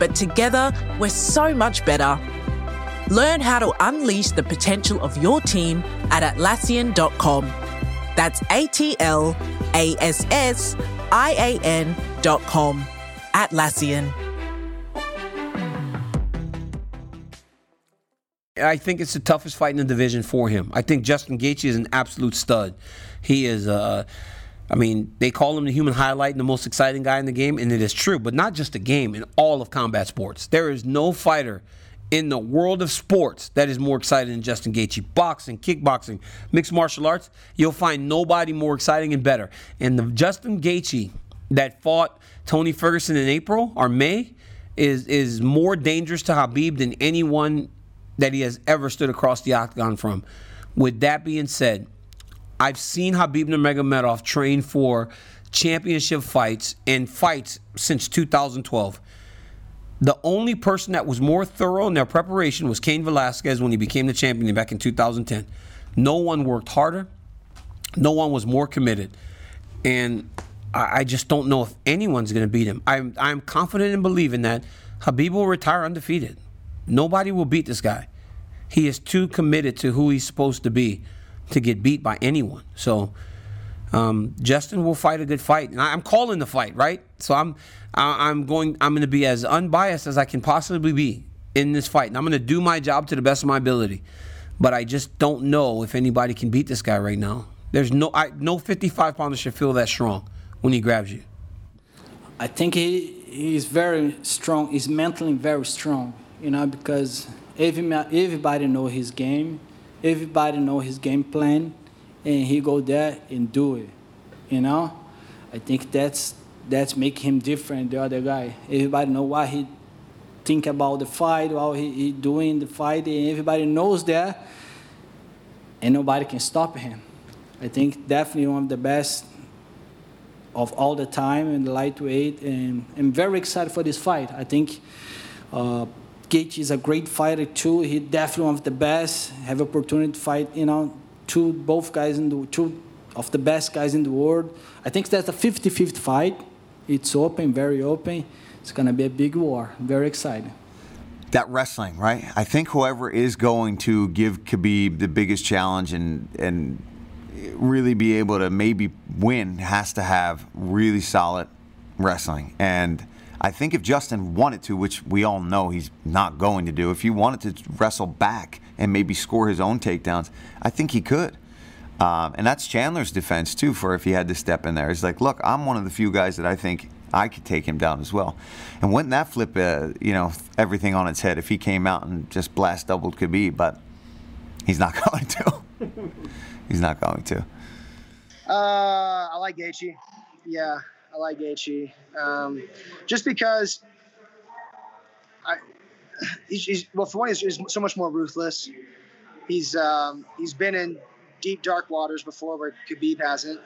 but together we're so much better. Learn how to unleash the potential of your team at Atlassian.com. That's A T L A S S I A N.com. Atlassian. I think it's the toughest fight in the division for him. I think Justin Gaethje is an absolute stud. He is uh, I mean, they call him the human highlight and the most exciting guy in the game, and it is true, but not just the game, in all of combat sports. There is no fighter in the world of sports that is more exciting than Justin Gaethje. Boxing, kickboxing, mixed martial arts, you'll find nobody more exciting and better. And the Justin Gaethje that fought Tony Ferguson in April or May is is more dangerous to Khabib than anyone that he has ever stood across the octagon from. With that being said, I've seen Khabib Nurmagomedov train for championship fights and fights since 2012. The only person that was more thorough in their preparation was Cain Velasquez when he became the champion back in 2010. No one worked harder. No one was more committed. And I just don't know if anyone's going to beat him. I'm, I'm confident in believing that Khabib will retire undefeated. Nobody will beat this guy. He is too committed to who he's supposed to be to get beat by anyone. So um, Justin will fight a good fight, and I'm calling the fight, right? So I'm I'm going I'm going to be as unbiased as I can possibly be in this fight, and I'm going to do my job to the best of my ability. But I just don't know if anybody can beat this guy right now. There's no I, no 55 pounder should feel that strong when he grabs you. I think he he's very strong. He's mentally very strong, you know, because every, everybody know his game everybody know his game plan, and he go there and do it. You know, I think that's that's make him different the other guy. Everybody know what he think about the fight, what he, he doing the fight, and everybody knows that, and nobody can stop him. I think definitely one of the best of all the time in the lightweight, and I'm very excited for this fight. I think. Uh, Gaethje is a great fighter too. He definitely one of the best. Have opportunity to fight, you know, two both guys in the two of the best guys in the world. I think that's a 50-50 fight. It's open, very open. It's gonna be a big war. Very exciting. That wrestling, right? I think whoever is going to give Khabib the biggest challenge and and really be able to maybe win has to have really solid wrestling and I think if Justin wanted to, which we all know he's not going to do, if he wanted to wrestle back and maybe score his own takedowns, I think he could. Um, and that's Chandler's defense too. For if he had to step in there, he's like, look, I'm one of the few guys that I think I could take him down as well. And wouldn't that flip, uh, you know, everything on its head if he came out and just blast doubled Khabib? But he's not going to. he's not going to. Uh, I like Gaethje. Yeah, I like Gaethje, um, just because I, he's, he's, well for one he's, he's, so much more ruthless. He's um, he's been in deep dark waters before where Khabib hasn't.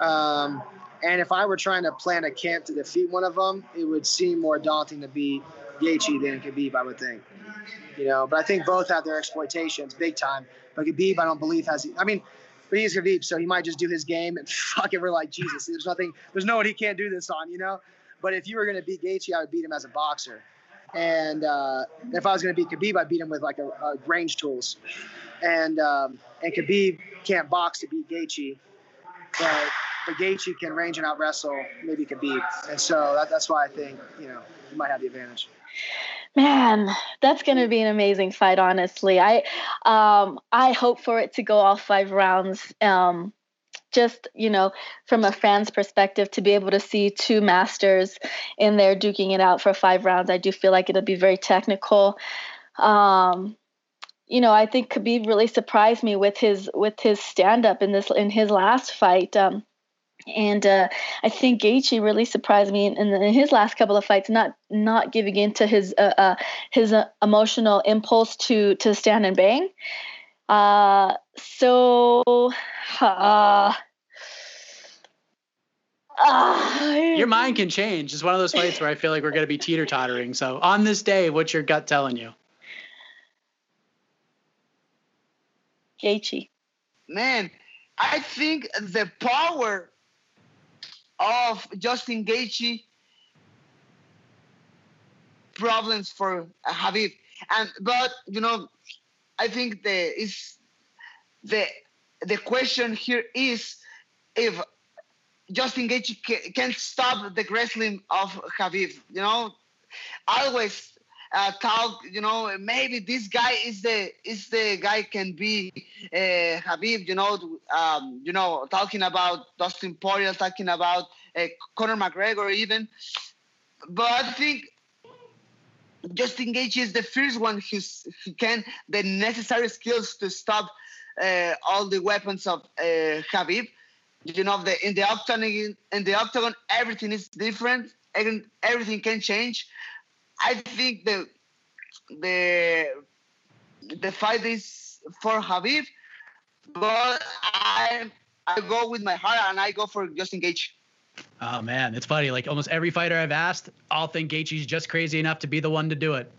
Um, and if I were trying to plan a camp to defeat one of them, it would seem more daunting to beat Gaethje than Khabib, I would think. You know, but I think both have their exploitations big time. But Khabib, I don't believe has. I mean, but he's Khabib, so he might just do his game and fuck it. We're like Jesus. There's nothing. There's no one he can't do this on, you know. But if you were gonna beat Gaethje, I would beat him as a boxer. And uh, if I was gonna beat Khabib, I'd beat him with like a, a range tools. And um, and Khabib can't box to beat Gaethje, but but Gaethje can range and out wrestle maybe Khabib. And so that, that's why I think you know he might have the advantage. Man, that's going to be an amazing fight. Honestly, I um, I hope for it to go all five rounds. Um, just you know, from a fan's perspective, to be able to see two masters in there duking it out for five rounds, I do feel like it'll be very technical. Um, you know, I think Khabib really surprised me with his with his stand up in this in his last fight. Um, and uh, I think Gaethje really surprised me in, in, his last couple of fights, not not giving in to his uh, uh, his uh, emotional impulse to to stand and bang. Uh, so, uh, your mind can change. It's one of those fights where I feel like we're going to be teeter tottering. So, on this day, what's your gut telling you? Gaethje. Man, I think the power of Justin Gaethje problems for Khabib. And but you know, I think the is the the question here is if Justin Gaethje can stop the wrestling of Khabib. You know, always uh, talk. You know, maybe this guy is the is the guy can be uh, Khabib. You know, um, you know, talking about Dustin Poirier, talking about uh, Conor McGregor, even. But I think Justin Gaethje is the first one who's, who can the necessary skills to stop uh, all the weapons of uh, Khabib. You know, the, in the octagon, in the octagon, everything is different. Everything can change. I think the the the fight is for Khabib, but I I go with my heart and I go for Justin Gaethje. Oh man, it's funny. Like almost every fighter I've asked, all think Gaethje's just crazy enough to be the one to do it.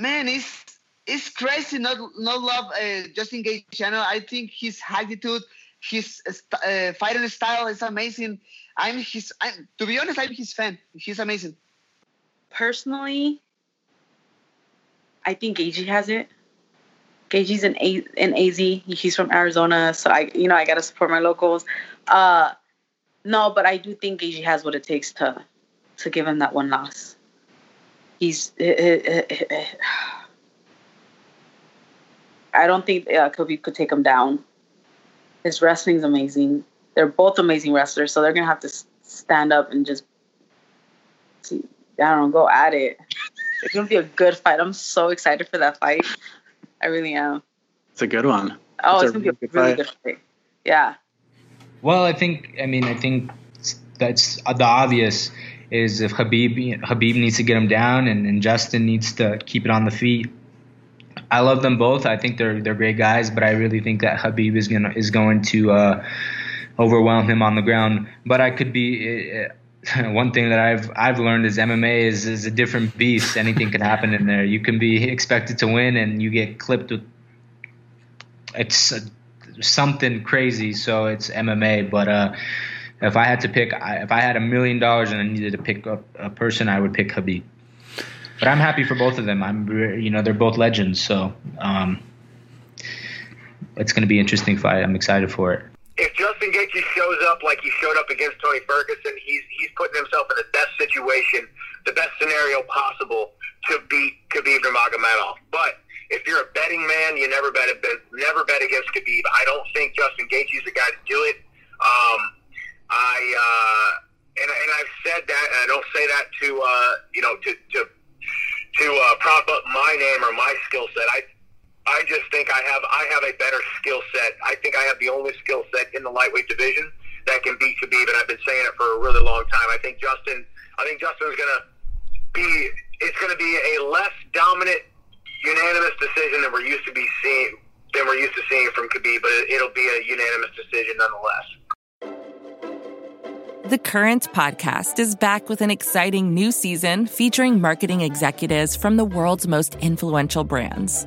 Man, it's it's crazy. Not not love uh, Justin Gaethje. I know. I think his attitude, his uh, fighting style is amazing. I'm his. I'm, to be honest, I'm his fan. He's amazing. Personally, I think Gaethje has it. Gaethje's an A in AZ. He's from Arizona, so I, you know, I gotta support my locals. Uh, no, but I do think Gaethje has what it takes to to give him that one loss. He's. Uh, uh, I don't think uh, could take him down. His wrestling's amazing. They're both amazing wrestlers, so they're gonna have to stand up and just see. I don't know, go at it. It's gonna be a good fight. I'm so excited for that fight. I really am. It's a good one. Oh, it's, it's gonna be a really fight. good fight. Yeah. Well, I think. I mean, I think that's the obvious is if Khabib Khabib needs to get him down and, and Justin needs to keep it on the feet. I love them both. I think they're they're great guys, but I really think that Khabib is gonna is going to uh, overwhelm him on the ground. But I could be. One thing that I've I've learned is MMA is, is a different beast. Anything can happen in there. You can be expected to win and you get clipped with it's uh, something crazy. So it's MMA. But uh, if I had to pick, if I had a million dollars and I needed to pick a, a person, I would pick Khabib. But I'm happy for both of them. I'm you know they're both legends. So um, it's going to be an interesting fight. I'm excited for it if Justin Gaethje shows up like he showed up against Tony Ferguson, he's putting himself in the best situation, the best scenario possible to beat Khabib Nurmagomedov. But if you're a betting man, you never bet never bet against Khabib. I don't think Justin Gaethje's the guy to do it. Um, I uh, and and I've said that, and I don't say that to uh, you know to to to uh, prop up my name or my skill set. I I just think I have I have a better skill set. I think I have the only skill set in the lightweight division that can beat Khabib, and I've been saying it for a really long time. I think Justin, I think Justin's gonna be. It's gonna be a less dominant, unanimous decision than we're used to be seeing than we're used to seeing from Khabib, but it'll be a unanimous decision nonetheless. The Current podcast is back with an exciting new season featuring marketing executives from the world's most influential brands.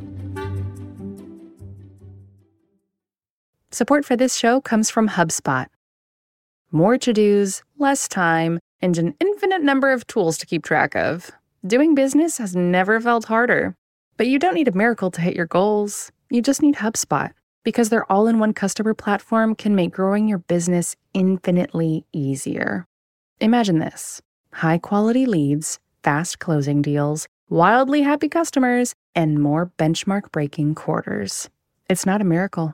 Support for this show comes from HubSpot. More to dos, less time, and an infinite number of tools to keep track of. Doing business has never felt harder. But you don't need a miracle to hit your goals. You just need HubSpot because their all in one customer platform can make growing your business infinitely easier. Imagine this high quality leads, fast closing deals, wildly happy customers, and more benchmark breaking quarters. It's not a miracle,